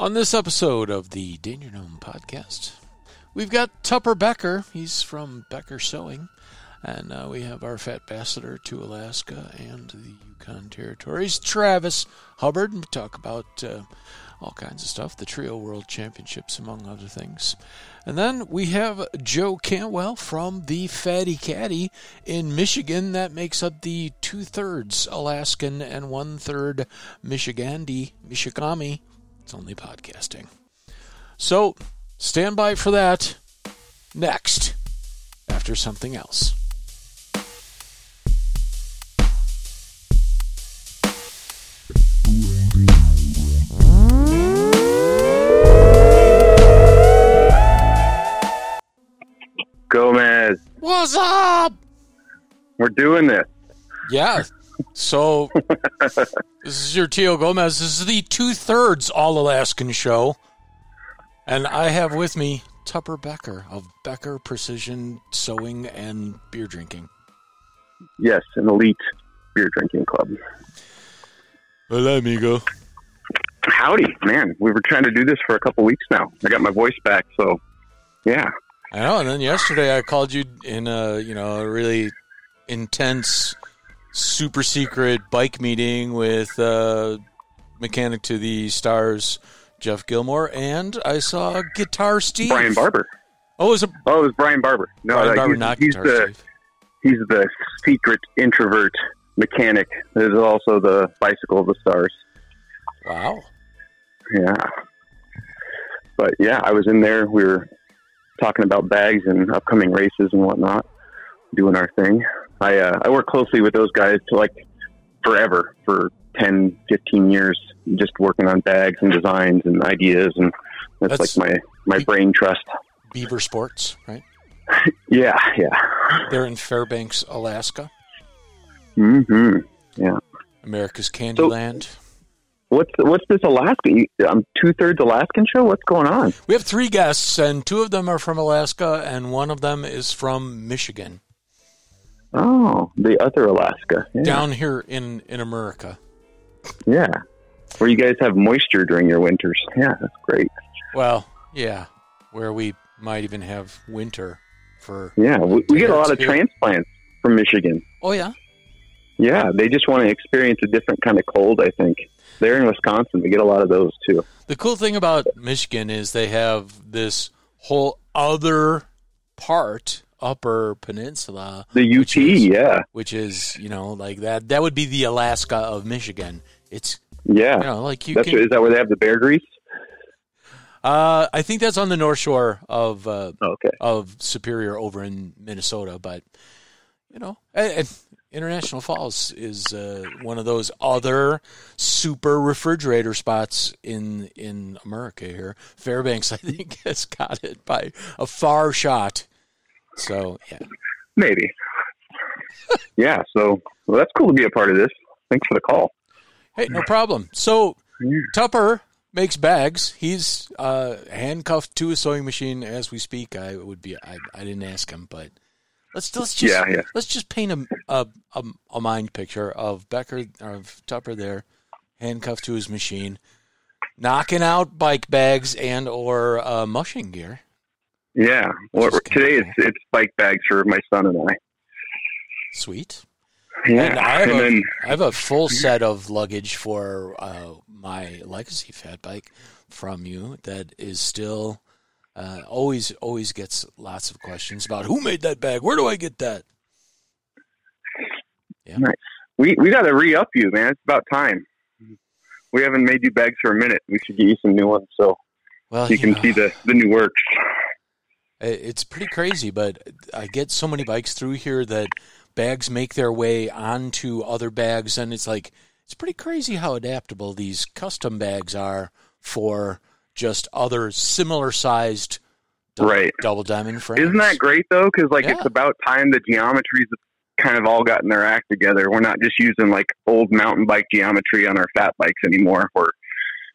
On this episode of the Danger Gnome podcast, we've got Tupper Becker. He's from Becker Sewing. And uh, we have our fat ambassador to Alaska and the Yukon territories, Travis Hubbard. We talk about uh, all kinds of stuff, the Trio World Championships, among other things. And then we have Joe Cantwell from the Fatty Caddy in Michigan. That makes up the two thirds Alaskan and one third Michigandi, Michigami. It's only podcasting. So stand by for that next after something else. Gomez, What's up? we're doing this. Yeah. So this is your Tio Gomez. This is the two thirds All Alaskan show. And I have with me Tupper Becker of Becker Precision Sewing and Beer Drinking. Yes, an elite beer drinking club. Hola, amigo. Howdy, man. We were trying to do this for a couple weeks now. I got my voice back, so yeah. I know. And then yesterday I called you in a you know a really intense, super secret bike meeting with uh, mechanic to the stars, Jeff Gilmore, and I saw Guitar Steve. Brian Barber. Oh, it was a Oh, it was Brian Barber. No, Brian uh, Barber, he's, not he's Guitar the Steve. he's the secret introvert mechanic. There's also the bicycle of the stars. Wow. Yeah. But yeah, I was in there. We were talking about bags and upcoming races and whatnot, doing our thing. I uh, I work closely with those guys to like forever for 10, 15 years, just working on bags and designs and ideas, and that's, That's- like my my brain trust. Beaver Sports, right? Yeah, yeah. They're in Fairbanks, Alaska, Mm-hmm. Yeah. America's Candyland. What's what's this Alaska? I'm two thirds Alaskan show. What's going on? we have three guests, and two of them are from Alaska, and one of them is from Michigan, Oh, the other Alaska. Yeah. down here in in America. Yeah. Where you guys have moisture during your winters. Yeah, that's great. Well, yeah, where we might even have winter for. Yeah, we, we get a lot of Too. transplants from Michigan. Oh yeah, Yeah, they just want to experience a different kind of cold, I think. They're in Wisconsin, we get a lot of those too. the cool thing about Michigan is they have this whole other part, Upper Peninsula, The UT, Which is- yeah. which is you know like that. That would be the Alaska of Michigan. It's Yeah. you know like you That's can. is that where they have the bear grease? Uh, I think that's on the North Shore of uh, Oh, okay. of Superior over in Minnesota, but you know, and, and International Falls is uh, one of those other super refrigerator spots in in America. Here, Fairbanks, I think, has got it by a far shot. So yeah, Maybe. yeah, so well that's cool to be a part of this. Thanks for the call. hey, no problem. So Tupper makes bags. He's uh, handcuffed to a sewing machine as we speak. I would be. I, I didn't ask him, but let's let's just Yeah, yeah. let's just paint a, a a a mind picture of Becker of Tupper there, handcuffed to his machine, knocking out bike bags and or uh, mushing gear. Yeah. Well, today it's it's bike bags for my son and I. Sweet. Yeah. And I have and a, then I have a full set of luggage for uh, my legacy fat bike from you that is still uh, always always gets lots of questions about who made that bag. Where do I get that? Yeah, we we got to re up you, man. It's about time. We haven't made you bags for a minute. We should get you some new ones so Well, you can know, see the the new works. It- it's pretty crazy, but I get so many bikes through here that bags make their way onto other bags, and it's like it's pretty crazy how adaptable these custom bags are for just other similar sized double, Right. double diamond frames. Isn't that great though? Because like Yeah. it's about time the geometries kind of all gotten their act together. We're not just using like old mountain bike geometry on our fat bikes anymore. We're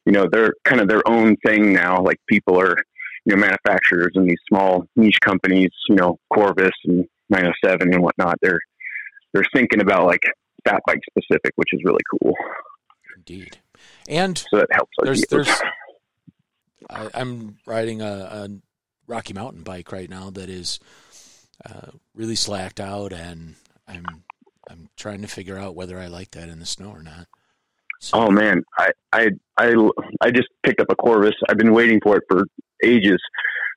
you know they're kind of their own thing now. Like people are you know manufacturers and these small niche companies, you know Corvus and 907 and whatnot. They're they're thinking about like fat bike specific, which is really cool. Indeed. And So that helps. There's there's I, am riding a, a, Rocky Mountain bike right now that is uh, really slacked out, and I'm I'm trying to figure out whether I like that in the snow or not. So. Oh man, I, I I I just picked up a Corvus. I've been waiting for it for ages.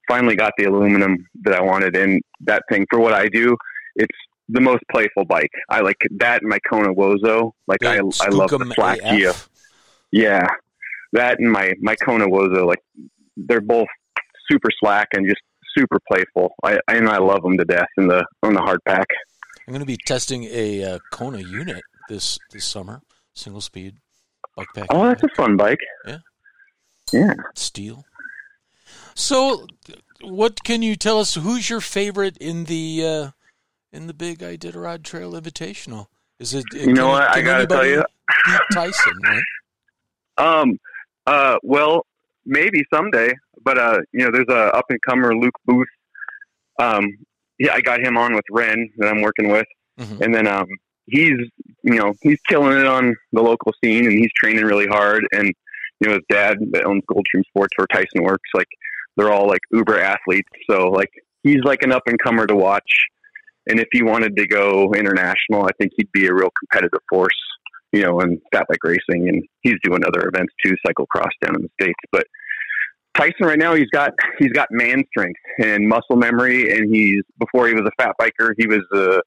Finally got the aluminum that I wanted, and that thing for what I do, it's the most playful bike. I like that and my Kona Wozo. Like I I love the Flak Gia. Yeah, that and my my Kona Wozo. Like they're both super slack and just super playful. I and I love them to death in the on the hard pack. I'm going to be testing a uh, Kona unit this this summer, single speed bike pack. Oh, that's a fun bike. Yeah, yeah, steel. So, what can you tell us? Who's your favorite in the uh, in the big Iditarod Trail Invitational? Is it? You know what? I gotta tell you, Tyson, right? Um. Uh. Well, maybe someday, but uh, you know, there's a up and comer Luke Booth. Um. Yeah, I got him on with Wren that I'm working with, mm-hmm. and then um, he's you know he's killing it on the local scene, and he's training really hard. And you know, his dad that owns Goldstream Sports, where Tyson works, like they're all like uber athletes. So like he's like an up and comer to watch. And if he wanted to go international, I think he'd be a real competitive force, you know, in fat bike racing. And he's doing other events too, cyclocross down in the states. But Tyson right now he's got he's got man strength and muscle memory, and he's before he was a fat biker, he was a,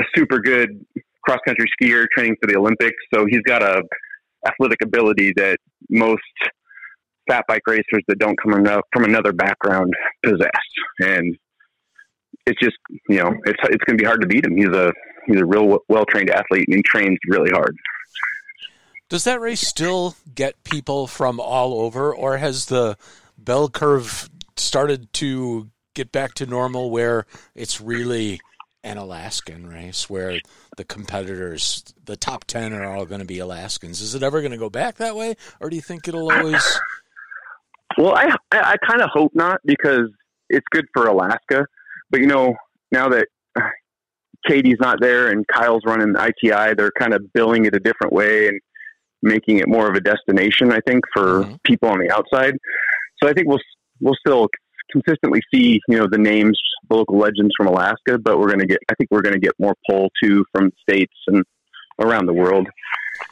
a super good cross country skier training for the Olympics. So he's got a athletic ability that most fat bike racers that don't come from another background possess. And it's just you know it's it's going to be hard to beat him. He's a he's a real well trained athlete and he trains really hard. Does that race still get people from all over, or has the bell curve started to get back to normal where it's really an Alaskan race where the competitors, the top 10 are all going to be Alaskans. Is it ever going to go back that way, or do you think it'll always well, I I, I kind of hope not because it's good for Alaska. But you know, now that Katie's not there and Kyle's running ITI, they're kind of billing it a different way and making it more of a destination. I think for mm-hmm. people on the outside. So I think we'll we'll still consistently see you know the names, the local legends from Alaska, but we're going to get. I think we're going to get more pull too from states and around the world.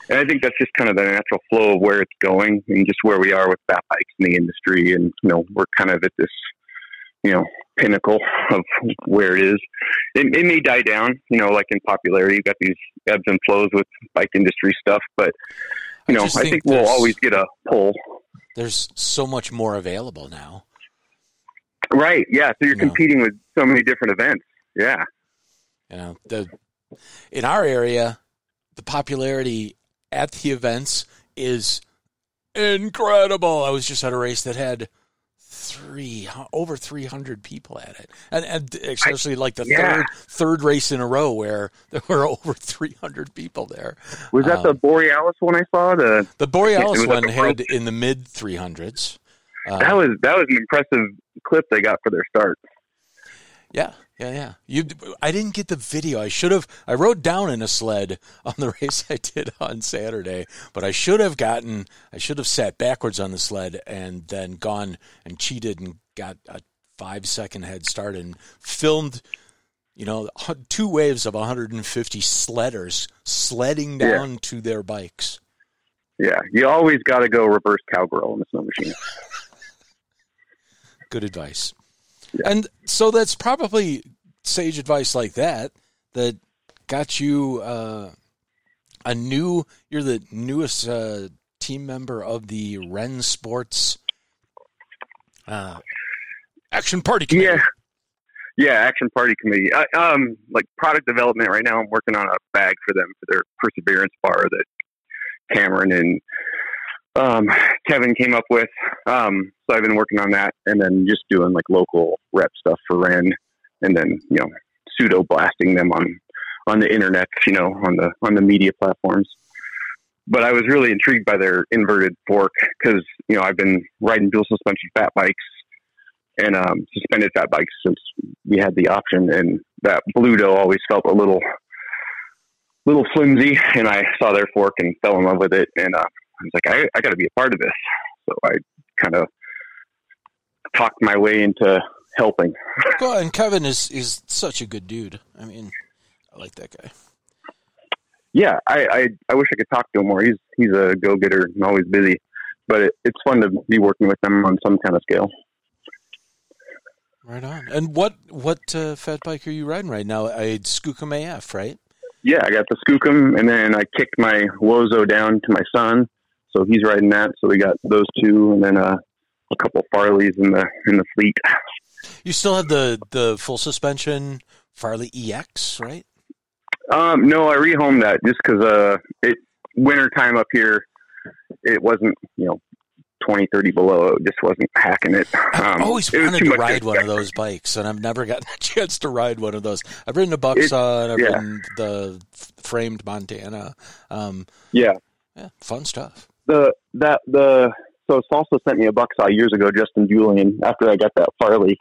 And I think that's just kind of the natural flow of where it's going and just where we are with fat bikes in the industry. And, you know, we're kind of at this, you know, pinnacle of where it is. It, it may die down, you know, like in popularity. You've got these ebbs and flows with bike industry stuff, but, you know, I, I think, think we'll always get a pull. There's so much more available now. Right. Yeah. So you're you competing know. with so many different events. Yeah. You know, the, in our area, the popularity at the events is incredible. I was just at a race that had three over 300 people at it. And, and especially like the yeah. third third race in a row where there were over 300 people there. Was that um, the borealis one i saw? The the borealis one had in the mid 300s um, that was that was an impressive clip they got for their start yeah yeah, yeah. You, I didn't get the video. I should have. I rode down in a sled on the race I did on Saturday, but I should have gotten. I should have sat backwards on the sled and then gone and cheated and got a five second head start and filmed. You know, two waves of 150 sledders sledding down yeah. to their bikes. Yeah, you always got to go reverse cowgirl in the snow machine. Good advice. And so that's probably sage advice like that that got you uh, a new. You're the newest uh, team member of the Wren Sports uh, Action Party Committee. Yeah. Yeah, Action Party Committee. I, um, like product development right now, I'm working on a bag for them for their Perseverance bar that Cameron and um, Kevin came up with. Um, so I've been working on that, and then just doing like local rep stuff for Wren, and then you know pseudo blasting them on on the internet, you know, on the on the media platforms. But I was really intrigued by their inverted fork because you know I've been riding dual suspension fat bikes and um, suspended fat bikes since we had the option, and that Blue Bluto always felt a little little flimsy, and I saw their fork and fell in love with it, and uh, I was like, I, I got to be a part of this. So I kind of talked my way into helping. Well, and Kevin is is such a good dude. I mean, I like that guy. Yeah, I, I I wish I could talk to him more. He's he's a go getter and always busy, but it, it's fun to be working with him on some kind of scale. Right on. And what what uh, fat bike are you riding right now? A Skookum AF, right? Yeah, I got the Skookum, and then I kicked my Wozo down to my son, so he's riding that. So we got those two, and then uh, a couple Farleys in the in the fleet. You still have the the full suspension Farley EX, right? Um, no, I rehomed that just because uh, it winter time up here, it wasn't you know 20, 30 below. It just wasn't hacking it. I've always it wanted to ride one of those bikes, and I've never gotten a chance to ride one of those. I've ridden a Bucksaw, and I've yeah. ridden the framed Montana. Um, Yeah, yeah, fun stuff. The that the so Salsa sent me a bucksaw years ago, Justin Julian, after I got that Farley,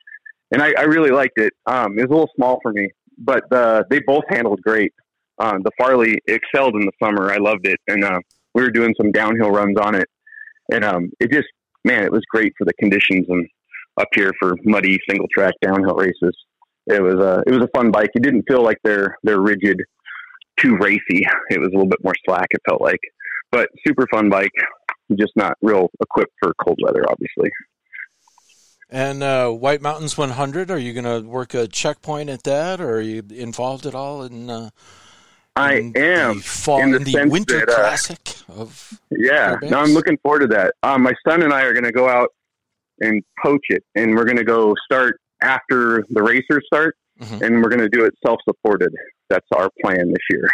and I, I really liked it. Um, it was a little small for me, but uh, they both handled great. Um, the Farley excelled in the summer. I loved it, and uh, we were doing some downhill runs on it, and um, it just man, it was great for the conditions and up here for muddy single track downhill races. It was a it was a fun bike. It didn't feel like they're they're rigid, too racy. It was a little bit more slack. It felt like, but super fun bike. Just not real equipped for cold weather, obviously. And uh, White Mountains 100, are you going to work a checkpoint at that, or are you involved at all in? Uh, I in am. the fall in in the the, sense winter that, uh, classic of. Yeah, no, I'm looking forward to that. Um, my son and I are going to go out and poach it, and we're going to go start after the racers start, Mhm. and we're going to do it self-supported. That's our plan this year.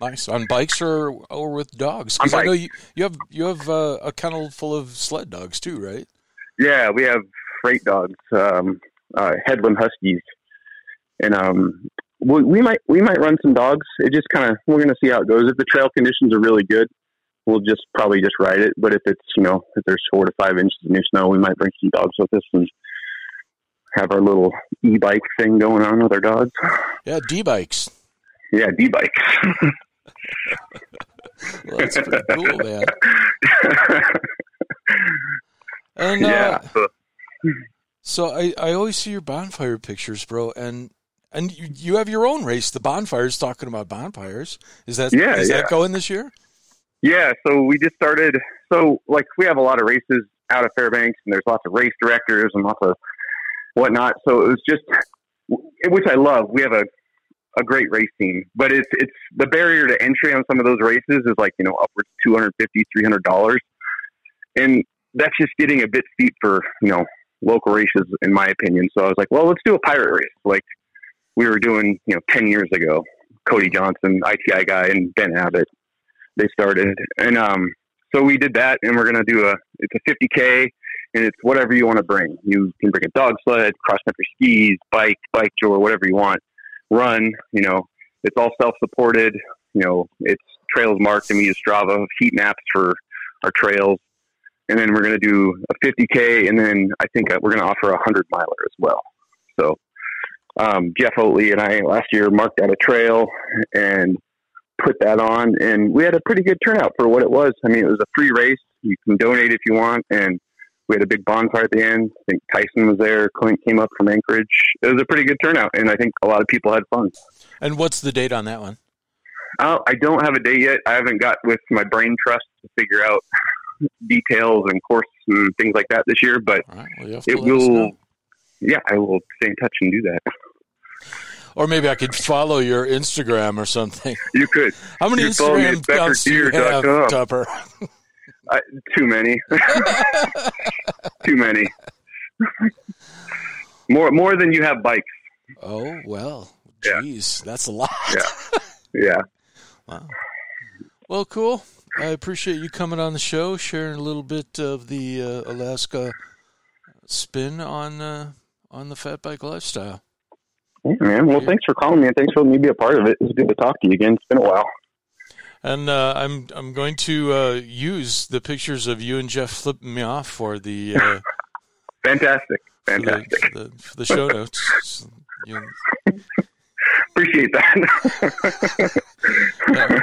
Nice on bikes or or with dogs. On 'Cause I know you you have you have uh, a kennel full of sled dogs too, right? Yeah, we have freight dogs, um, uh, Hedlund huskies, and um, we, we might we might run some dogs. It just kind of we're going to see how it goes. If the trail conditions are really good, we'll just probably just ride it. But if it's you know if there's four to five inches of new snow, we might bring some dogs with us and have our little e-bike thing going on with our dogs. Yeah, D bikes. Yeah, d-bikes. Well, that's pretty cool, man. And uh, yeah, so, So I, I always see your bonfire pictures, bro, and and you, you have your own race, the bonfires. Talking about bonfires, is that Yeah, is yeah. that going this year? Yeah, so we just started. So, like, we have a lot of races out of Fairbanks, and there's lots of race directors and lots of whatnot. So it was just, which I love. We have a a great race team, but it's it's the barrier to entry on some of those races is like you know upwards two hundred fifty, three hundred dollars, and that's just getting a bit steep for you know local races, in my opinion. So I was like, well, let's do a pirate race, like we were doing you know ten years ago. Cody Johnson, ITI guy, and Ben Abbott they started. And um, so we did that, and we're gonna do a it's a 50k, and it's whatever you want to bring. You can bring a dog sled, cross country skis, bike, bike tour, whatever you want. Run, you know, it's all self supported. You know, it's trails marked, and we use Strava heat maps for our trails. And then we're gonna do a 50k, and then I think uh, we're gonna offer a hundred miler as well. So. Um, Jeff Oatley and I last year marked out a trail and put that on, and we had a pretty good turnout for what it was. I mean, it was a free race. You can donate if you want, and we had a big bonfire at the end. I think Tyson was there. Clint came up from Anchorage. It was a pretty good turnout, and I think a lot of people had fun. And what's the date on that one? Uh, I don't have a date yet. I haven't got with my brain trust to figure out details and course and things like that this year, but right, well, you have to it will. Yeah, I will stay in touch and do that. Or maybe I could follow your Instagram or something. You could. How many You Instagram accounts do you have, Tupper? I, too many. too many. more more than you have bikes. Oh well, Yeah. jeez, that's a lot. Yeah. Yeah. Wow. Well, cool. I appreciate you coming on the show, sharing a little bit of the uh, Alaska spin on uh, on the fat bike lifestyle. Yeah, man. Well, thanks for calling me and thanks for letting me be a part of it. It's good to talk to you again. It's been a while. And uh, I'm I'm going to uh, use the pictures of you and Jeff flipping me off for the uh, Fantastic. for, the, Fantastic. for, the, for the show notes. So, you know, Appreciate that. yeah.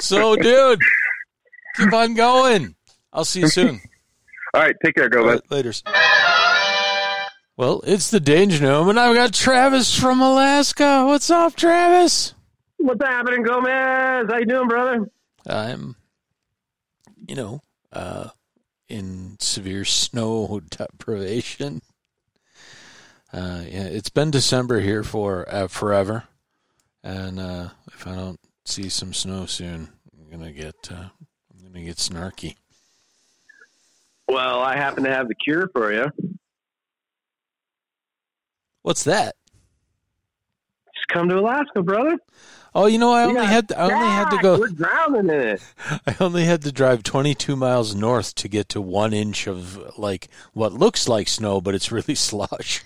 So, dude, keep on going. I'll see you soon. All right, take care, go All right, later. Well, it's the Danger Gnome, and I've got Travis from Alaska. What's up, Travis? What's happening, Gomez? How you doing, brother? I'm, you know, uh, in severe snow deprivation. Uh, yeah, it's been December here for uh, forever, and uh, if I don't see some snow soon, I'm gonna get uh, I'm gonna get snarky. Well, I happen to have the cure for you. What's that? Just come to Alaska, brother. Oh, you know, I We only had to, I only had to go. We're drowning in it. I only had to drive 22 miles north to get to one inch of like what looks like snow, but it's really slush.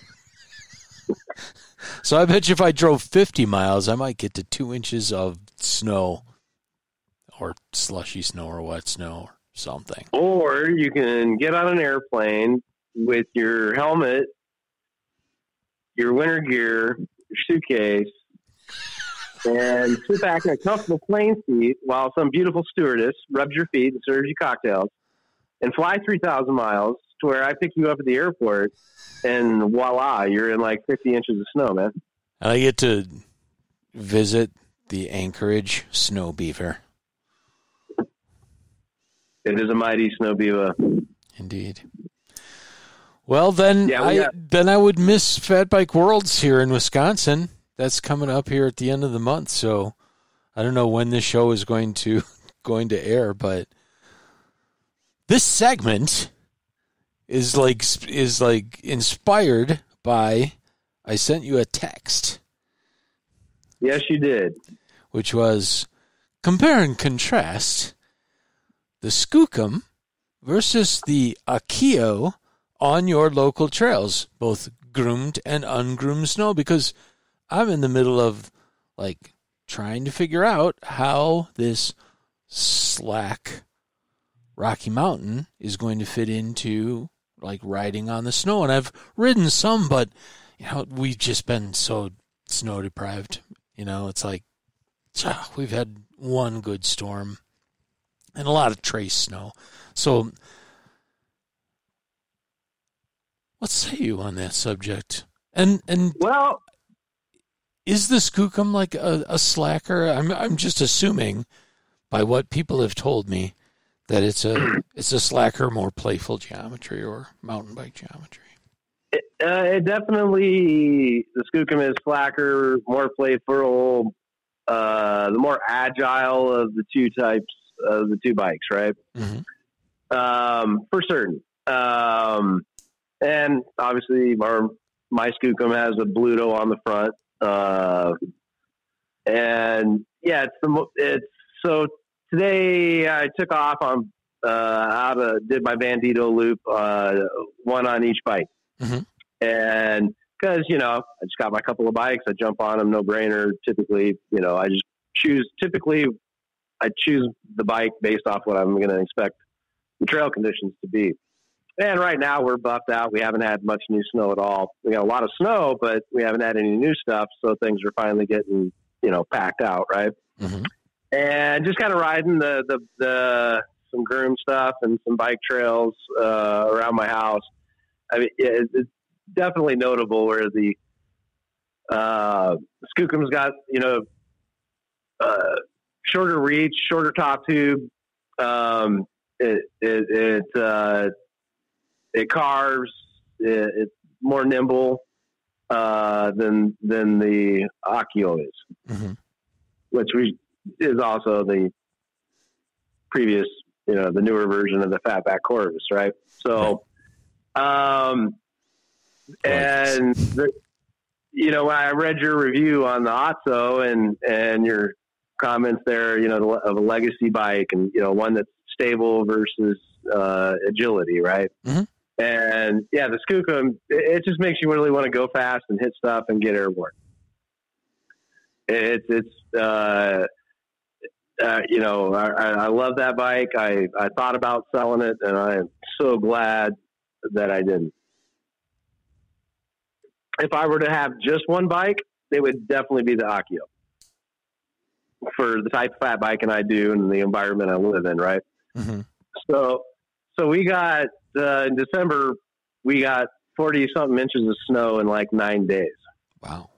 so I bet you if I drove 50 miles, I might get to two inches of snow, or slushy snow, or wet snow, or something. Or you can get on an airplane with your helmet, your winter gear, your suitcase, and sit back in a comfortable plane seat while some beautiful stewardess rubs your feet and serves you cocktails, and fly 3,000 miles to where I pick you up at the airport, and voila, you're in like 50 inches of snow, man. And I get to visit the Anchorage snow beaver. It is a mighty snow beaver. Indeed. Well, then Yeah, I got- then I would miss Fat Bike Worlds here in Wisconsin. That's coming up here at the end of the month. So I don't know when this show is going to going to air, but this segment is like is like inspired by I sent you a text Yes, you did. which was compare and contrast the Skookum versus the Akio on your local trails, both groomed and ungroomed snow, because I'm in the middle of like trying to figure out how this slack Rocky Mountain is going to fit into like riding on the snow. And I've ridden some, but you know, we've just been so snow deprived. You know, it's like ah, we've had one good storm and a lot of trace snow. So, what say you on that subject? And and Well, is the skookum like a, a slacker? I'm I'm just assuming by what people have told me that it's a it's a slacker, more playful geometry or mountain bike geometry. it, uh, it definitely the Skookum is slacker, more playful, uh, the more agile of the two types of the two bikes, right? Mm-hmm. Um, for certain. Um, and obviously, our my Skookum has a Bluto on the front. Uh, and yeah, it's the it's so today I took off on uh, out of did my Bandito loop, uh, one on each bike, Mhm. and because you know I just got my couple of bikes, I jump on them, no brainer. Typically, you know, I just choose. Typically, I choose the bike based off what I'm going to expect the trail conditions to be. And right now we're buffed out. We haven't had much new snow at all. We got a lot of snow, but we haven't had any new stuff. So things are finally getting, you know, packed out, right? Mm-hmm. And just kind of riding the, the, the, some groom stuff and some bike trails uh, around my house. I mean, it, it's definitely notable where the uh, Skookum's got, you know, uh, shorter reach, shorter top tube. Um, it, it, it, uh, it carves. It, it's more nimble uh, than than the Akio is, Mm-hmm. which we is also the previous, you know, the newer version of the Fatback Corvus, right? So, um, and the, you know, when I read your review on the Otso and and your comments there, you know, of a legacy bike and you know one that's stable versus uh, agility, right? Mhm. And yeah, the Skookum, it, just makes you really want to go fast and hit stuff and get airborne. It's it's uh, uh, you know I, I I love that bike. I I thought about selling it, and I am so glad that I didn't. If I were to have just one bike, it would definitely be the Akio for the type of fat biking I do and the environment I live in, right? Mm-hmm. So, so we got uh, in December, we got forty something inches of snow in like nine days. Wow.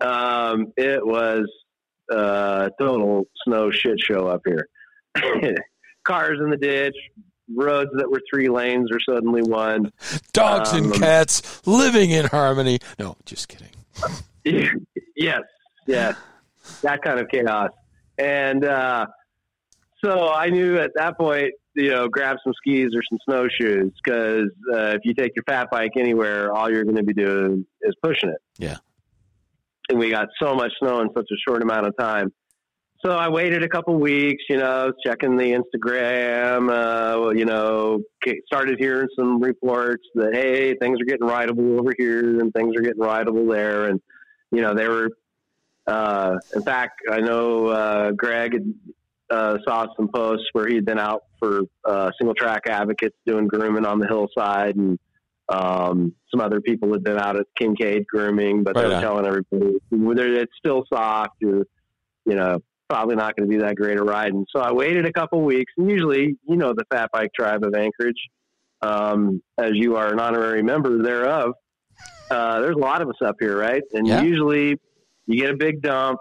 Um, it was uh, total snow shit show up here. Cars in the ditch, roads that were three lanes are suddenly one. Dogs and Um, cats living in harmony. No, just kidding. yes, yes, that kind of chaos. And uh, so I knew at that point, you know, grab some skis or some snowshoes because uh, if you take your fat bike anywhere, all you're going to be doing is pushing it. Yeah. And we got so much snow in such a short amount of time. So I waited a couple weeks, you know, checking the Instagram, uh, you know, started hearing some reports that, hey, things are getting rideable over here and things are getting rideable there. And, you know, they were, uh, in fact, I know uh, Greg had, uh, saw some posts where he'd been out for uh, single track advocates doing grooming on the hillside and um, some other people had been out at Kincaid grooming, but Right they were on. telling everybody whether it's still soft or, you know, probably not going to be that great a ride. And so I waited a couple weeks and usually, you know, the fat bike tribe of Anchorage, um, as you are an honorary member thereof, uh, there's a lot of us up here, right? And Yeah. usually you get a big dump,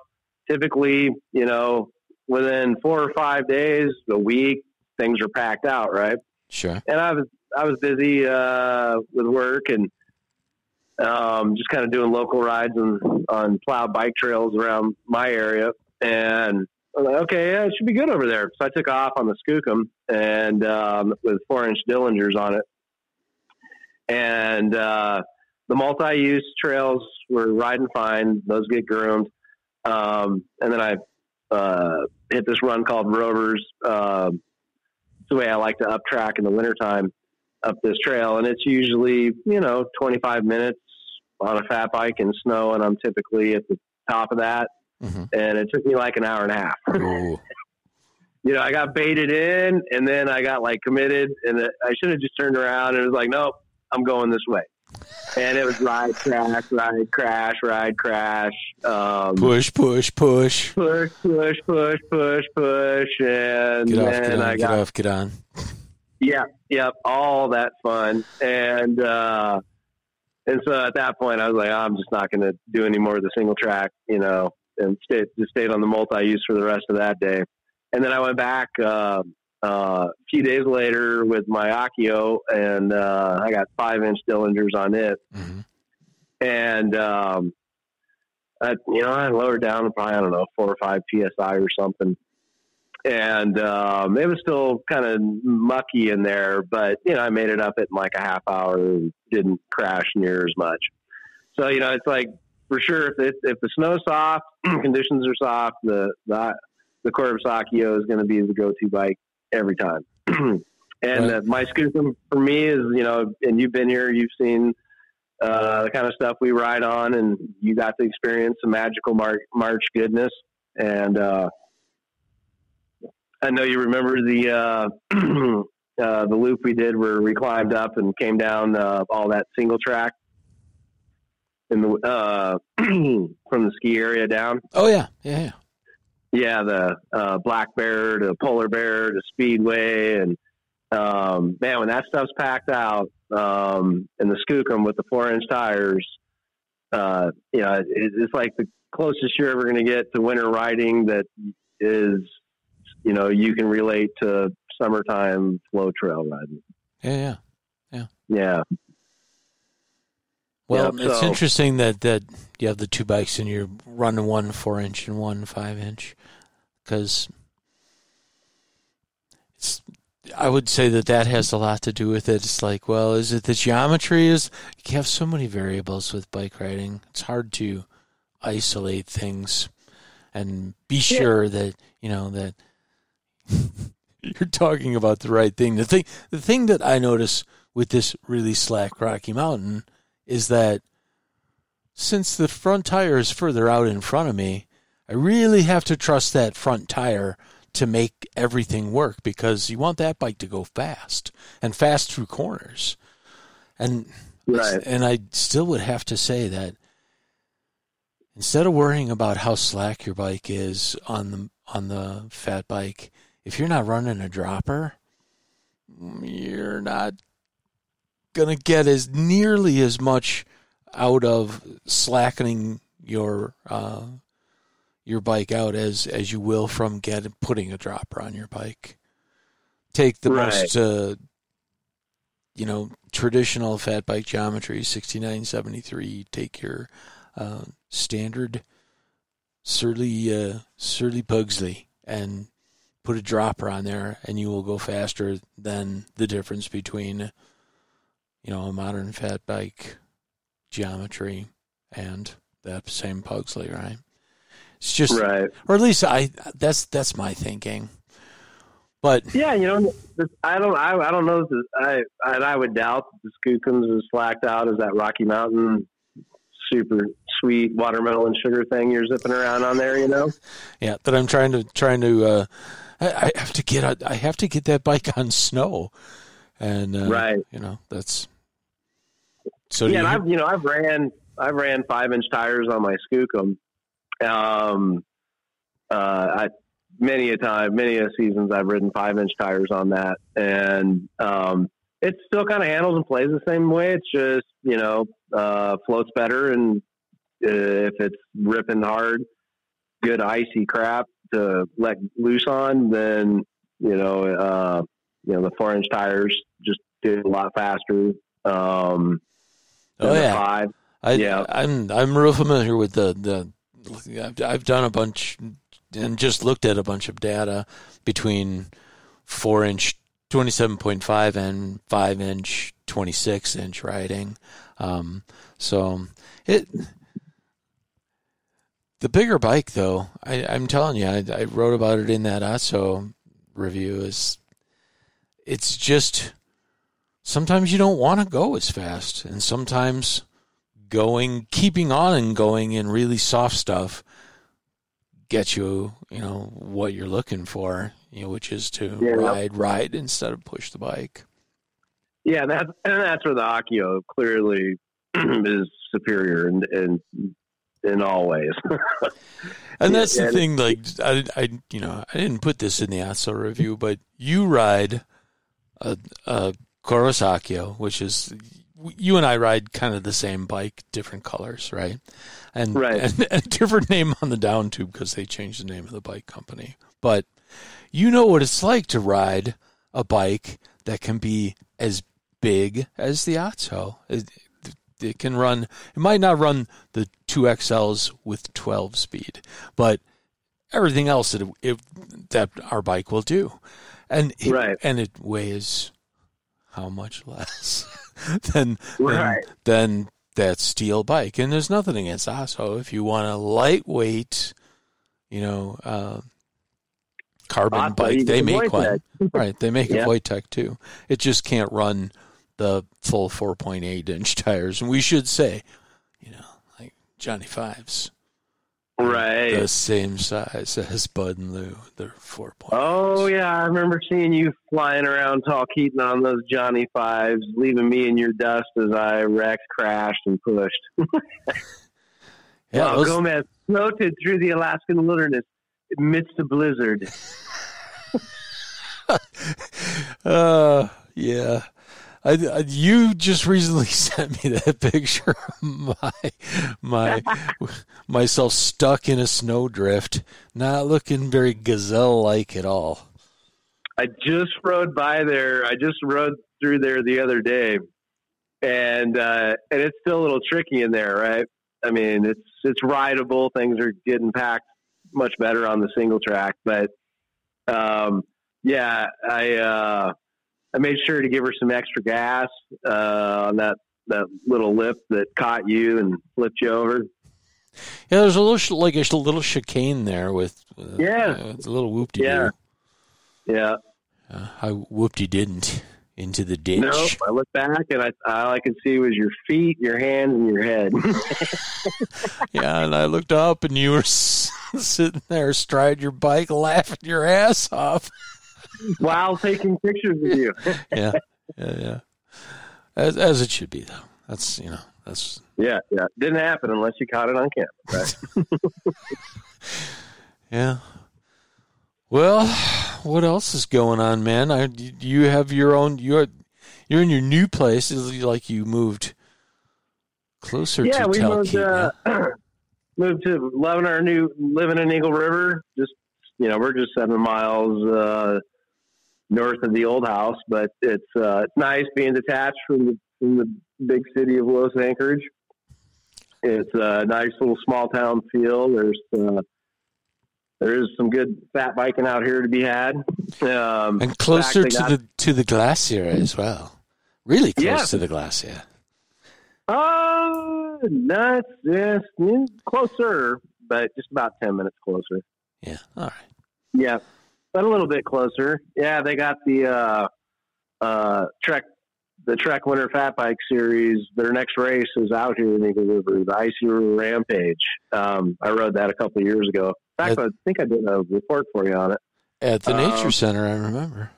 typically, you know, within four or five days, a week, things are packed out, right? Sure. and I was I was busy uh, with work and um, just kind of doing local rides on on plowed bike trails around my area. And I was like, okay, yeah, it should be good over there. So I took off on the Skookum and um, with four inch Dillingers on it, and uh, the multi use trails were riding fine. Those get groomed, um, and then I uh, hit this run called Rovers. Um it's the way I like to up track in the wintertime up this trail. And it's usually, you know, 25 minutes on a fat bike in snow. And I'm typically at the top of that. hmm And it took me like an hour and a half. You know, I got baited in and then I got like committed and I should have just turned around and it was like, nope, I'm going this way. And it was ride, crash, ride, crash, ride, crash. Um, Push, push, push. push, push, push, push, push. And Get off, then get on, I get got off, get on. Yeah, yep, all that fun. And uh and so at that point I was like, I'm just not gonna do any more of the single track, you know, and stayed just stayed on the multi use for the rest of that day. And then I went back uh, uh, a few days later with my Akio and uh, I got five inch Dillingers on it. hmm And um I, you know, I lowered down to probably I don't know, four or five PSI or something and um, it was still kind of mucky in there, but you know I made it up in like a half hour and didn't crash near as much. So you know it's like for sure if it, if the snow's soft, conditions are soft, the the the Corvus Akio is going to be the go-to bike every time. and Right. uh, my Skookum for me is you know, and you've been here, you've seen uh, the kind of stuff we ride on, and you got to experience some magical mar- March goodness. And uh, I know you remember the uh, uh, the loop we did where we climbed up and came down uh, all that single track in the uh, from the ski area down. Oh yeah, yeah, yeah. Yeah, the uh, Black Bear to Polar Bear to Speedway, and um, man, when that stuff's packed out, um, and the Skookum with the four inch tires, uh, you know, it, it's like the closest you're ever going to get to winter riding that is, you know, you can relate to summertime flow trail riding. Yeah, yeah. Yeah, Well, Yeah, it's so- interesting that, that you have the two bikes and you're running one four inch and one five inch, because it's. I would say that that has a lot to do with it. It's like, well, is it the geometry? Is you have so many variables with bike riding. It's hard to isolate things and be sure that you know that you're talking about the right thing. The thing, the thing that I notice with this really slack Rocky Mountain is that since the front tire is further out in front of me, I really have to trust that front tire to make everything work because you want that bike to go fast and fast through corners. And right. and I still would have to say that instead of worrying about how slack your bike is on the on the fat bike, if you're not running a dropper, you're not going to get as nearly as much out of slackening your uh, your bike out as as you will from getting putting a dropper on your bike. Take the Right. most uh, you know traditional fat bike geometry, sixty nine seventy three. Take your uh, standard surly uh, surly Pugsley and put a dropper on there, and you will go faster than the difference between you know a modern fat bike geometry and that same Pugsley, right? It's just, Right. or at least I that's that's my thinking. But Yeah, you know, I don't, I, I don't know. If this, I, and I would doubt that the Skookums is slacked out as that Rocky Mountain super sweet watermelon sugar thing you're zipping around on there. You know. yeah, that I'm trying to trying to. Uh, I, I have to get I have to get that bike on snow, and uh, Right. You know that's. So yeah, you- I've you know I've ran I've ran five inch tires on my Skookum. Um, uh, I many a time, many a seasons I've ridden five inch tires on that, and um, it still kind of handles and plays the same way. It's just you know uh, floats better, and uh, if it's ripping hard, good icy crap to let loose on, then you know uh, you know the four inch tires just do a lot faster. Um, Oh, yeah. five. I, Yeah. I'm I'm real familiar with the the. I've, I've done a bunch and just looked at a bunch of data between four inch twenty seven point five and five inch twenty six inch riding. Um, so it the bigger bike though. I, I'm telling you, I, I wrote about it in that Otso review. Is it's just sometimes you don't want to go as fast, and sometimes going, keeping on and going in really soft stuff gets you, you know, what you're looking for, you know, which is to Yeah. ride, ride instead of push the bike. Yeah, that's and that's where the Akio clearly is superior in in in all ways. And that's the and- thing. Like, I, I, you know, I didn't put this in the Otso review, but you ride a, a which is you and I ride kind of the same bike, different colors, right? And Right. and, and a different name on the down tube because they changed the name of the bike company. But you know what it's like to ride a bike that can be as big as the Otso. It, it can run. It might not run the two XLs with 12 speed, but everything else that it, that our bike will do, and it, Right. and it weighs how much less than Right. than, than that steel bike. And there's nothing against Otso if you want a lightweight, you know, uh, carbon bike. They make one, right? They make Yeah. a Voytek too. It just can't run the full 4.8 inch tires. And we should say, you know, like Johnny Fives, Right. the same size as Bud and Lou. They're 4. Oh yeah, I remember seeing you flying around tall Keaton on those Johnny Fives, leaving me in your dust as I wrecked, crashed, and pushed. yeah. Those- Gomez floated through the Alaskan wilderness amidst a blizzard. uh, yeah. I, I, you just recently sent me that picture of my my myself stuck in a snowdrift, not looking very gazelle like at all. I just rode by there. I just rode through there the other day, and uh, and it's still a little tricky in there, right? I mean, it's it's rideable. Things are getting packed much better on the single track, but um, yeah, I uh, I made sure to give her some extra gas uh, on that that little lip that caught you and flipped you over. Yeah, there's a little like a little chicane there with uh, Yeah. uh, it's a little whoopty Yeah. Yeah. Uh, I whoopty didn't into the ditch. No, I looked back and I all I could see was your feet, your hands, and your head. Yeah, and I looked up and you were s- sitting there astride your bike, laughing your ass off. While taking pictures of you. yeah, yeah, yeah. As as it should be, though. That's you know that's Yeah, yeah. Didn't happen unless you caught it on camera. Right? yeah. Well, what else is going on, man? I, you have your own. You're you're in your new place. It's like you moved closer yeah, to we moved uh, moved to loving our new living in Eagle River. Just you know, we're just seven miles uh, north of the old house, but it's uh, it's nice being detached from the from the big city of Los Anchorage. It's a nice little small town feel. There's uh, there is some good fat biking out here to be had, um, and closer to got- the to the glacier as well. Really close Yeah. to the glacier. Uh, not yes, mm, closer, but just about ten minutes closer. Yeah. All right. Yeah, but a little bit closer. Yeah, they got the uh, uh, Trek, the Trek Winter Fat Bike Series. Their next race is out here in Eagle River, the Icy River Rampage. Um, I rode that a couple of years ago. In fact, Uh, I think I did a report for you on it. At the Nature Um, Center, I remember.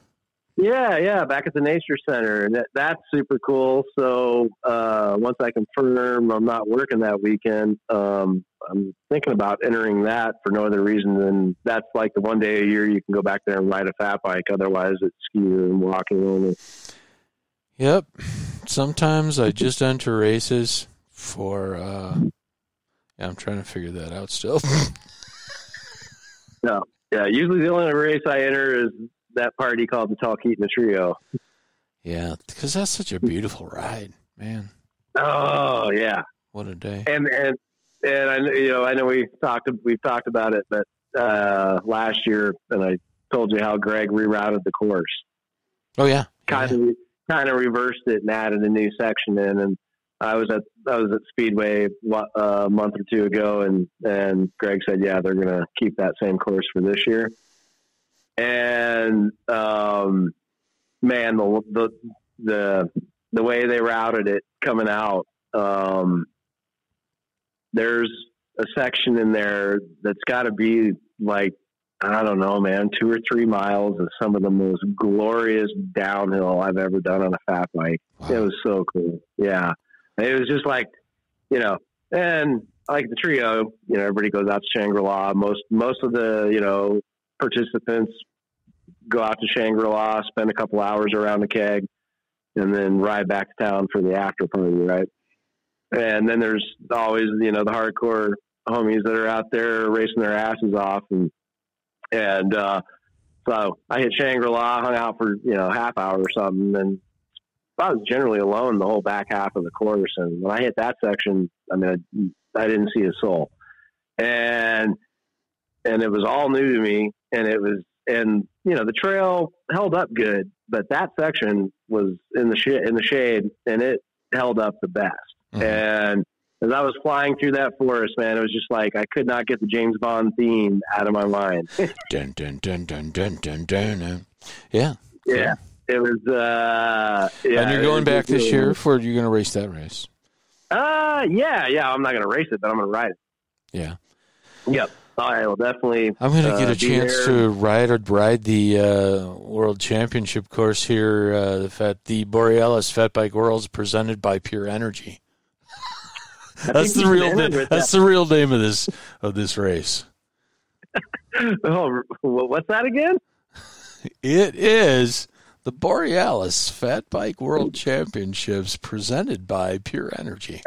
Yeah, yeah, back at the Nature Center, that, that's super cool. So uh, once I confirm I'm not working that weekend, um, I'm thinking about entering that for no other reason than that's like the one day a year you can go back there and ride a fat bike. Otherwise, it's skiing and walking only. Yep. Sometimes I just enter races for. uh Yeah, I'm trying to figure that out still. No. Yeah, usually the only race I enter is that party called the Talkeetna Trio. yeah, because that's such a beautiful ride, man. Oh yeah, What a day. and and and I know- you know I know we talked we've talked about it, but uh, last year and I told you how Greg rerouted the course. Oh yeah. kind of kind of reversed it and added a new section in. And I was at I was at Speedway wa- uh, a month or two ago, and and Greg said, yeah, they're going to keep that same course for this year. And um, man, the the the the way they routed it coming out, um, there's a section in there that's got to be like I don't know, man, two or three miles of some of the most glorious downhill I've ever done on a fat bike. Wow. It was so cool. Yeah. It was just like, you know, and like the trio, you know, everybody goes out to Shangri La. Most, most of the, you know, participants go out to Shangri La, spend a couple hours around the keg, and then ride back to town for the after party, right? And then there's always, you know, the hardcore homies that are out there racing their asses off and, and uh, so I hit Shangri La, hung out for you know half hour or something, and I was generally alone the whole back half of the course. And when I hit that section, I mean, I, I didn't see a soul, and and it was all new to me, and it was and you know the trail held up good, but that section was in the sh- in the shade, and it held up the best. Mhm. And as I was flying through that forest, man, it was just like I could not get the James Bond theme out of my mind. Dun, dun, dun, dun, dun, dun, dun, dun. Yeah. yeah, it was. Uh, yeah, and you're going back this year for you're going to race that race. Uh, yeah, yeah. I'm not going to race it, but I'm going to ride it. Yeah. Yep. I will definitely. I'm going to uh, get a chance there. to ride or ride the uh, World Championship course here. Uh, the fat, the Borealis Fat Bike Worlds presented by Pure Energy. That's the real. should Na- enter with that's the real name of this of this race. Oh, what's that again? It is the Borealis Fat Bike World Championships presented by Pure Energy.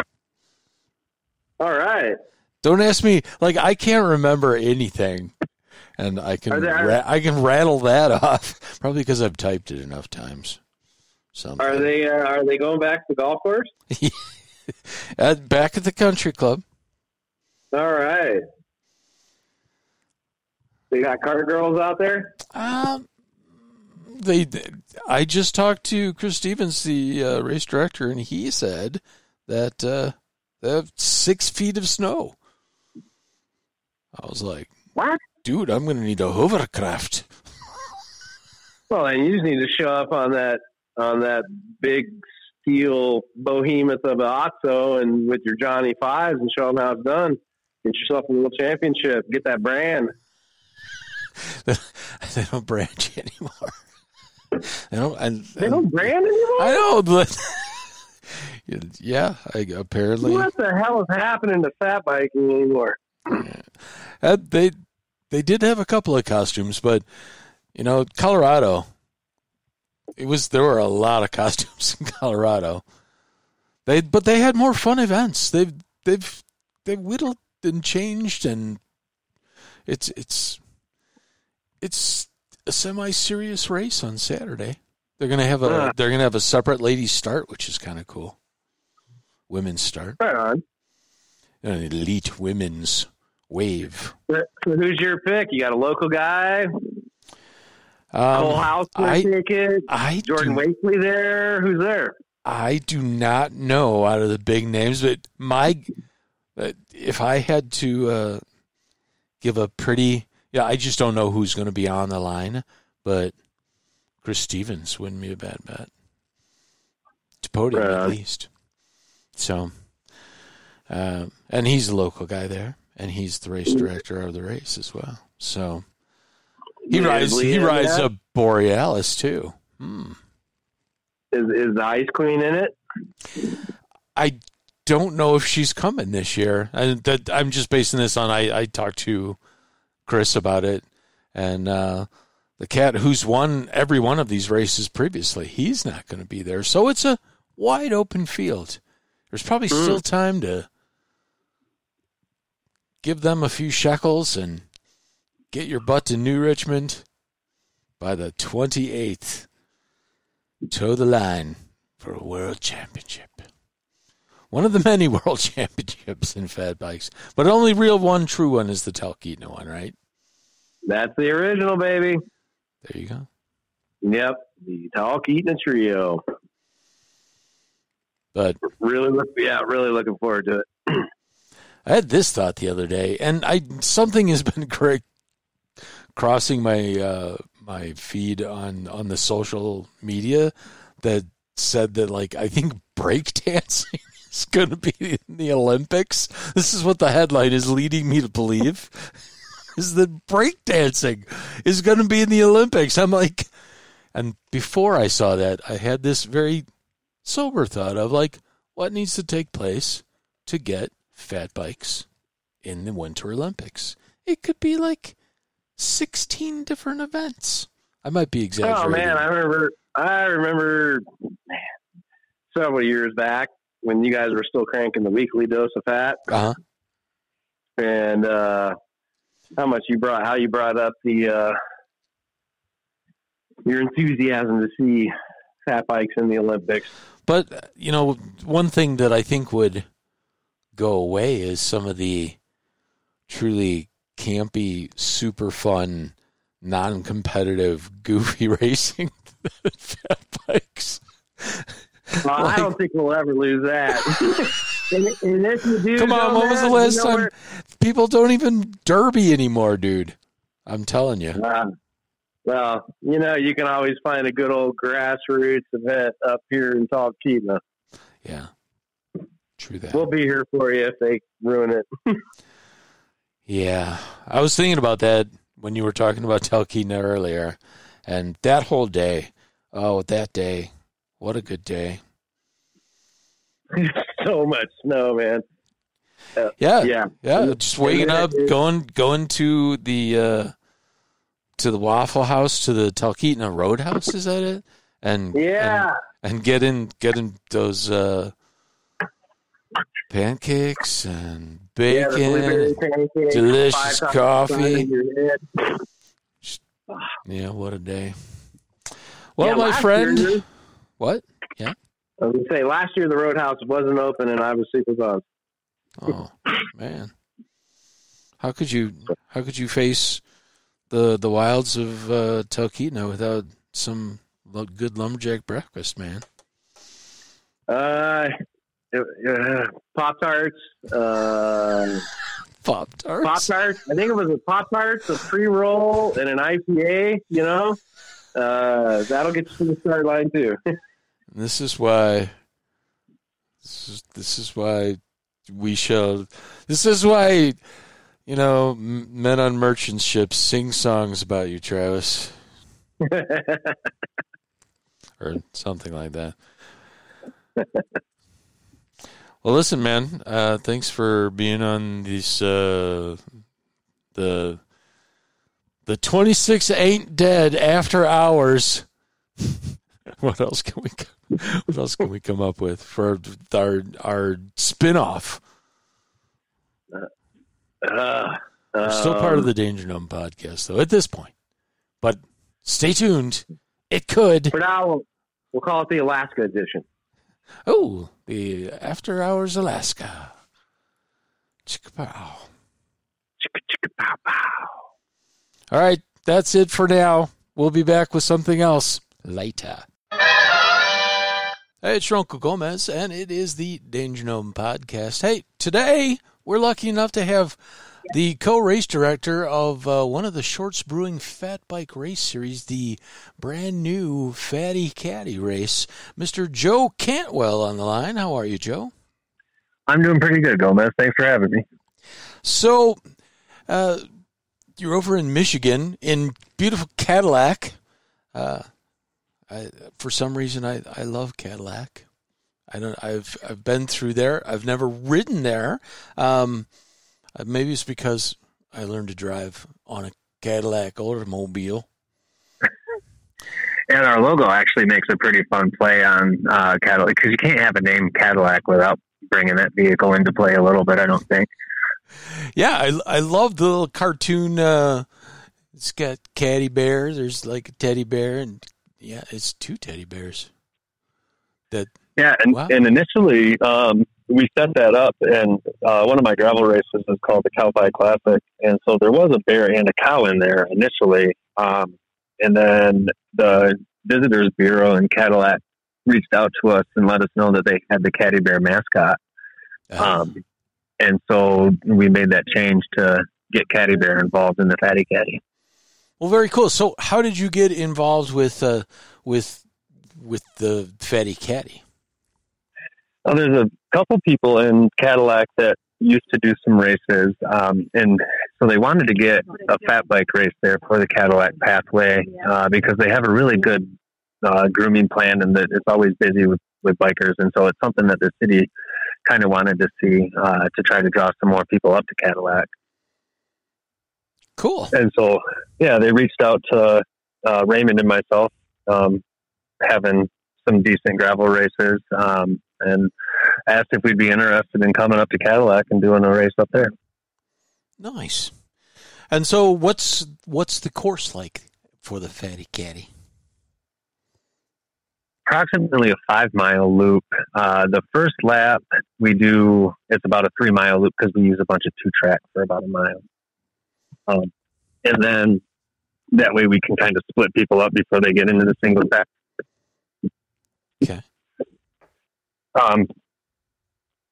All right. Don't ask me. Like I can't remember anything, and I can there- ra- I can rattle that off probably because I've typed it enough times. Something. Are they? Uh, are they going back to golf course? at back at the country club? All right. They got cart girls out there. Um, they. I just talked to Chris Stevens, the uh, race director, and he said that uh, they have six feet of snow. I was like, What? dude, I'm going to need a hovercraft. Well, and you just need to show up on that on that big steel behemoth of an Otso and with your Johnny Fives and show them how it's done. Get yourself a little championship. Get that brand. they don't branch anymore. They don't. And, They don't brand anymore. I know, but yeah, I, apparently What the hell is happening to fat biking anymore? Uh, they they did have a couple of costumes, but you know, Colorado. It was there were a lot of costumes in Colorado. They but they had more fun events. They've they've they've whittled and changed and it's it's it's a semi serious race on Saturday. They're gonna have a Ah. they're gonna have a separate ladies start, which is kind of cool. Women's start, Right on. an elite women's wave. So who's your pick? You got a local guy, Um, Cole House I- ticket, I Jordan do, Wakely there. Who's there? I do not know out of the big names, but my uh, if I had to uh, give a pretty yeah, I just don't know who's going to be on the line, but Chris Stevens wouldn't be a bad bet. To podium Right at least. So, um, and he's a local guy there, and he's the race director of the race as well. So he rides he rides there? a Borealis too. Hmm. Is is the Ice Queen in it? I don't know if she's coming this year. And that I'm just basing this on I, I talked to Chris about it, and uh, the cat who's won every one of these races previously, he's not going to be there. So it's a wide open field. There's probably Mm. still time to give them a few shekels and get your butt to New Richmond by the 28th. Toe the line for a world championship. One of the many world championships in fat bikes, but only real one true one is the Talkeetna one, right? That's the original, baby. There you go. Yep, the Talkeetna Trio. But Really, yeah, really looking forward to it. I had this thought the other day, and I something has been crossing my uh, my feed on on the social media that said that like I think breakdancing is going to be in the Olympics. This is what the headline is leading me to believe is that breakdancing is going to be in the Olympics. I'm like, and before I saw that, I had this very sober thought of like, what needs to take place to get fat bikes in the Winter Olympics? It could be like 16 different events. I might be exaggerating. Oh man, I remember. I remember man, several years back when you guys were still cranking the weekly dose of fat, uh-huh. and uh, how much you brought, how you brought up the uh, your enthusiasm to see fat bikes in the Olympics. But you know, one thing that I think would go away is some of the truly campy, super fun, non-competitive, goofy racing fat bikes. Well, Like- I don't think we'll ever lose that. and, and if you do, Come on, when was the last time where- people don't even derby anymore, dude? I'm telling you. Uh, well, you know, you can always find a good old grassroots event up here in Talkeetna. Yeah. True that. We'll be here for you if they ruin it. Yeah, I was thinking about that when you were talking about Talkeetna earlier, and that whole day. Oh, that day! What a good day! so much snow, man. Yeah, Yeah. yeah. Just waking up, going going to the uh, to the Waffle House, to the Talkeetna Roadhouse. Is that it? And Yeah. and, and getting getting those uh, pancakes and bacon. pancakes, delicious coffee. the size of your head. yeah, what a day! Well, Yeah, my friend, year- what? Yeah. I was gonna say last year the Roadhouse wasn't open and I was super bummed. Oh man, how could you how could you face the the wilds of uh, Talkeetna without some good lumberjack breakfast, man? Uh, uh, Pop Tarts, uh, Pop tarts. Pop Tarts. I think it was a Pop Tarts, a pre roll, and an IPA. You know, uh, that'll get you to the start line too. This is why. This is, this is why we shall. This is why, you know, men on merchant ships sing songs about you, Travis, or something like that. well, listen, man. Uh, thanks for being on these uh, the The 26 ain't dead after hours. what else can we what else can we come up with for our our spin-off? Uh, We're still part of um, the Danger Gnome podcast though at this point. But stay tuned. It could. For now, we'll call it the Alaska edition. Oh, the After Hours Alaska. Chicka-pow. Chicka, chicka, pow, pow. All right, that's it for now. We'll be back with something else later. Hey, it's your Uncle Gomez, and it is the Danger Gnome podcast. Hey, today we're lucky enough to have the co-race director of uh, one of the Shorts Brewing Fat Bike Race Series, the brand new Fatty Caddy race, Mr. Joe Cantwell on the line. How are you, Joe? I'm doing pretty good, Gomez. Thanks for having me. So, uh, you're over in Michigan in beautiful Cadillac. Uh, I, for some reason, I, I love Cadillac. I don't. I've I've been through there. I've never ridden there. Um, uh, maybe it's because I learned to drive on a Cadillac automobile. And our logo actually makes a pretty fun play on uh, Cadillac because you can't have a name Cadillac without bringing that vehicle into play a little bit. I don't think. Yeah, I I love the little cartoon. Uh, it's got caddy bear. There's like a teddy bear, and yeah, it's two teddy bears. That Yeah, and, Wow. and initially um, we set that up, and uh, one of my gravel races is called the Cowpie Classic, and so there was a bear and a cow in there initially, um, and then the Visitors Bureau in Cadillac reached out to us and let us know that they had the Caddy Bear mascot, uh, um, and so we made that change to get Caddy Bear involved in the Fatty Caddy. Well, very cool. So, how did you get involved with uh, with with the Fatty Caddy? Well, there's a couple people in Cadillac that used to do some races, um, and so they wanted to get a fat bike race there for the Cadillac Pathway uh, because they have a really good uh, grooming plan, and that it's always busy with, with bikers, and so it's something that the city kind of wanted to see uh, to try to draw some more people up to Cadillac. Cool. And so, yeah, they reached out to uh, Raymond and myself, um, having some decent gravel races, um, and asked if we'd be interested in coming up to Cadillac and doing a race up there. Nice. And so, what's what's the course like for the Fatty Caddy? Approximately a five mile loop. Uh, the first lap we do, it's about a three mile loop because we use a bunch of two track for about a mile. Um, and then that way we can kind of split people up before they get into the single track. Okay. Um,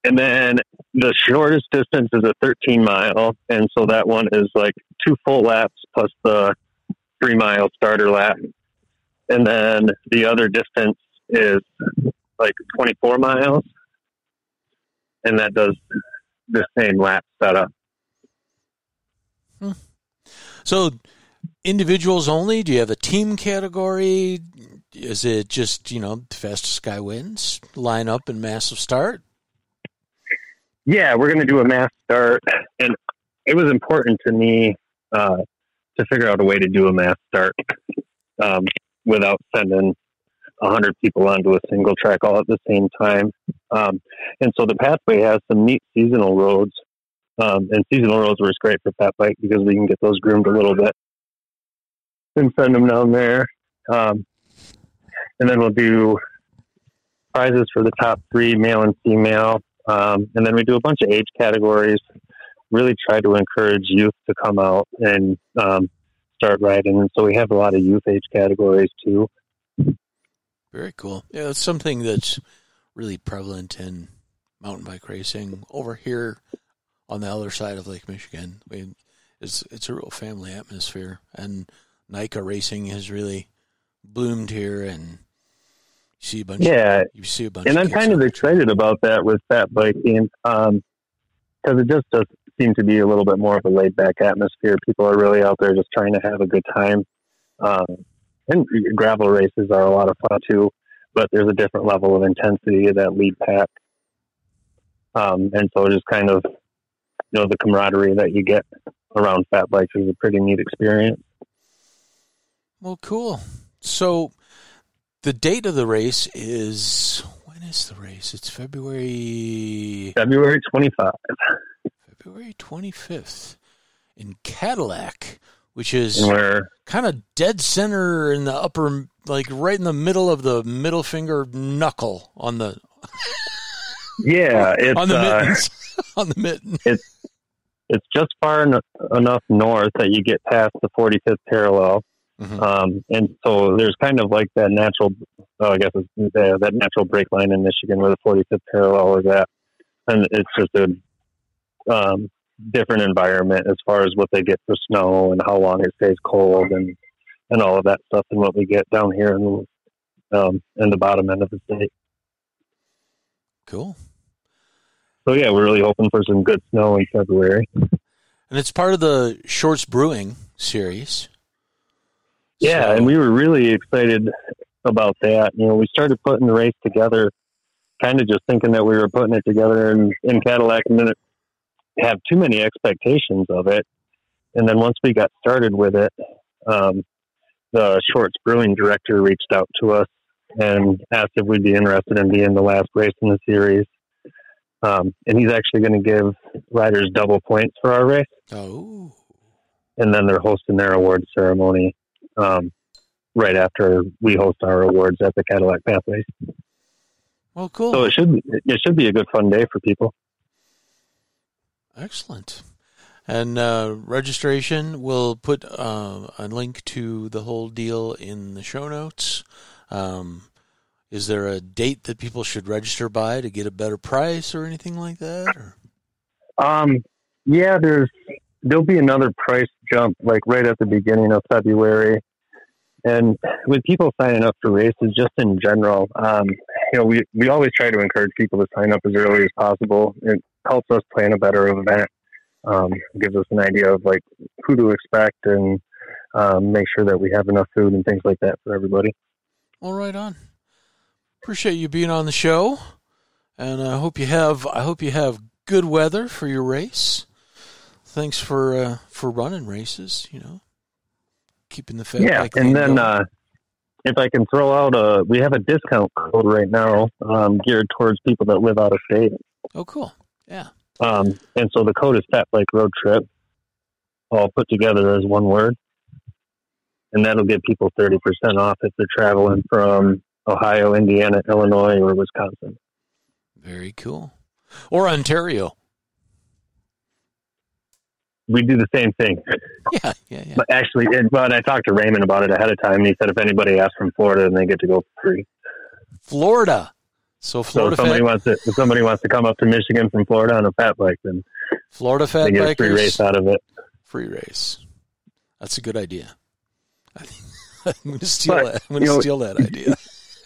and then the shortest distance is a 13 mile, and so that one is like two full laps plus the three mile starter lap, and then the other distance is like 24 miles, and that does the same lap setup. Hmm. So, individuals only? Do you have a team category? Is it just you know the fastest guy wins? Line up and massive start. Yeah, we're going to do a mass start, and it was important to me uh, to figure out a way to do a mass start um, without sending a hundred people onto a single track all at the same time. Um, and so the pathway has some neat seasonal roads, um, and seasonal roads works great for fat bike because we can get those groomed a little bit and send them down there. Um, and then we'll do prizes for the top three, male and female. Um, and then we do a bunch of age categories. Really try to encourage youth to come out and um, start riding. And so we have a lot of youth age categories too. Very cool. Yeah, it's something that's really prevalent in mountain bike racing over here on the other side of Lake Michigan. We, it's it's a real family atmosphere, and NICA racing has really bloomed here, and see a bunch. Yeah, of, you see a bunch. and I'm kind of excited about that with fat biking because it just does seem to be a little bit more of a laid back atmosphere. People are really out there just trying to have a good time. Um, and gravel races are a lot of fun too, but there's a different level of intensity of that lead pack. Um, and so just kind of, you know, the camaraderie that you get around fat bikes is a pretty neat experience. Well, cool. So the date of the race is when is the race? It's February February 25. February 25th in Cadillac, which is we're kind of dead center in the upper like right in the middle of the middle finger knuckle on the yeah, it's on the uh, mittens on the mitten. it's just far en- enough north that you get past the 45th parallel. Mhm. Um, and so there's kind of like that natural, oh, I guess it's uh, that natural break line in Michigan where the 45th parallel is at. And it's just a um, different environment as far as what they get for snow and how long it stays cold and, and all of that stuff than what we get down here in, um, in the bottom end of the state. Cool. So yeah, we're really hoping for some good snow in February. And it's part of the Shorts Brewing series. Yeah, So- and we were really excited about that. You know, we started putting the race together, kind of just thinking that we were putting it together in, in Cadillac and didn't have too many expectations of it. And then once we got started with it, um, the Shorts Brewing director reached out to us and asked if we'd be interested in being the last race in the series. Um, and he's actually going to give riders double points for our race Oh. and then they're hosting their award ceremony um, right after we host our awards at the Cadillac Pathways. Well, cool. So it should it should be a good fun day for people. Excellent. And uh, registration, we'll put uh, a link to the whole deal in the show notes. Um, is there a date that people should register by to get a better price or anything like that? Or? Um, yeah, there's there'll be another price jump like right at the beginning of February. And with people signing up for races, just in general, um, you know, we, we always try to encourage people to sign up as early as possible. It helps us plan a better event. Um, gives us an idea of like who to expect and um, make sure that we have enough food and things like that for everybody. All right, on. Appreciate you being on the show, and I hope you have I hope you have good weather for your race. Thanks for uh, for running races. You know, keeping the fat yeah, and then uh, if I can throw out a, we have a discount code right now um, geared towards people that live out of state. oh, cool. Yeah. Um, and so the code is Fat Bike Road Trip, all put together as one word. And that'll give people 30% off if they're traveling from Ohio, Indiana, Illinois, or Wisconsin. Very cool. Or Ontario. We do the same thing. Yeah, yeah, yeah. But actually, and, but I talked to Raymond about it ahead of time, and he said if anybody asks from Florida, then they get to go for free. Florida. So So Florida if somebody wants to, if somebody wants to come up to Michigan from Florida on a fat bike, then Florida fat they get a free race out of it. free race. That's a good idea. I I'm going to steal But, that. I'm going to steal that idea.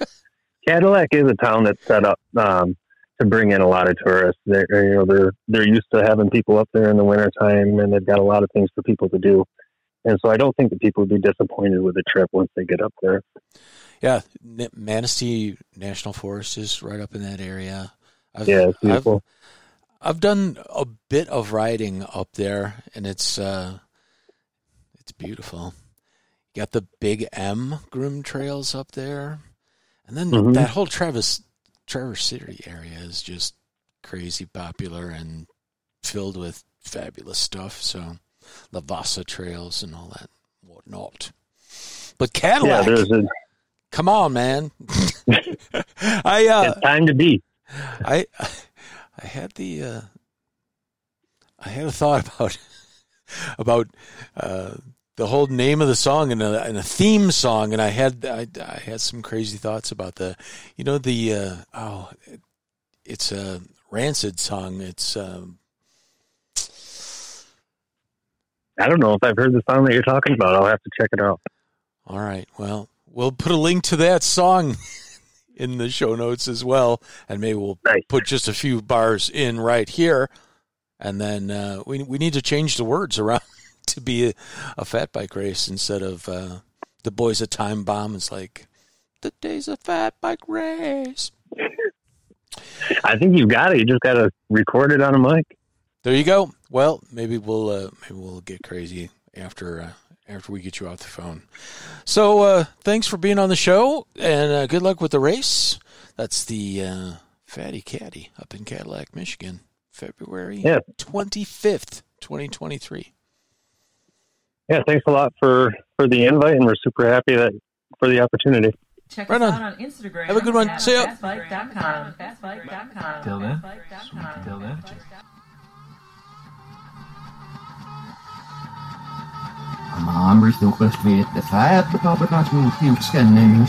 Cadillac is a town that's set up um, to bring in a lot of tourists. They're you know they're they're used to having people up there in the wintertime, and they've got a lot of things for people to do. And so I don't think that people would be disappointed with the trip once they get up there. Yeah, Manistee National Forest is right up in that area. I've, Yeah, it's I've. I've done a bit of riding up there, and it's uh, it's beautiful. You got the Big M groom trails up there, and then Mhm. that whole Travis Traverse City area is just crazy popular and filled with fabulous stuff. So, Lavasa trails and all that whatnot. But Cadillac, there's a come on, man! I uh, it's time to be. I I had the uh, I had a thought about about uh, the whole name of the song and a, and a theme song, and I had I, I had some crazy thoughts about the you know the uh, oh it, it's a Rancid song. It's um, I don't know if I've heard the song that you're talking about. I'll have to check it out. all right. Well, we'll put a link to that song in the show notes as well, and maybe we'll Nice. put just a few bars in right here, and then uh, we we need to change the words around to be a, a fat bike race instead of uh, the boys a time bomb. It's like the day's a fat bike race. I think you've got it. You just got to record it on a mic. There you go. Well, maybe we'll uh, maybe we'll get crazy after uh, after we get you off the phone. So uh, thanks for being on the show, and uh, good luck with the race. That's the uh, Fatty Caddy up in Cadillac, Michigan, February twenty fifth, twenty twenty three. Yeah, thanks a lot for for the invite, and we're super happy that for the opportunity. Check Right us on. out on Instagram. Have a good one. at See ya. Fat-bike.com. Fat-bike.com. Till then. Fat-bike.com. Till then. Maar Amber is ook best weer te feit, behalve dat we moet heel scannen.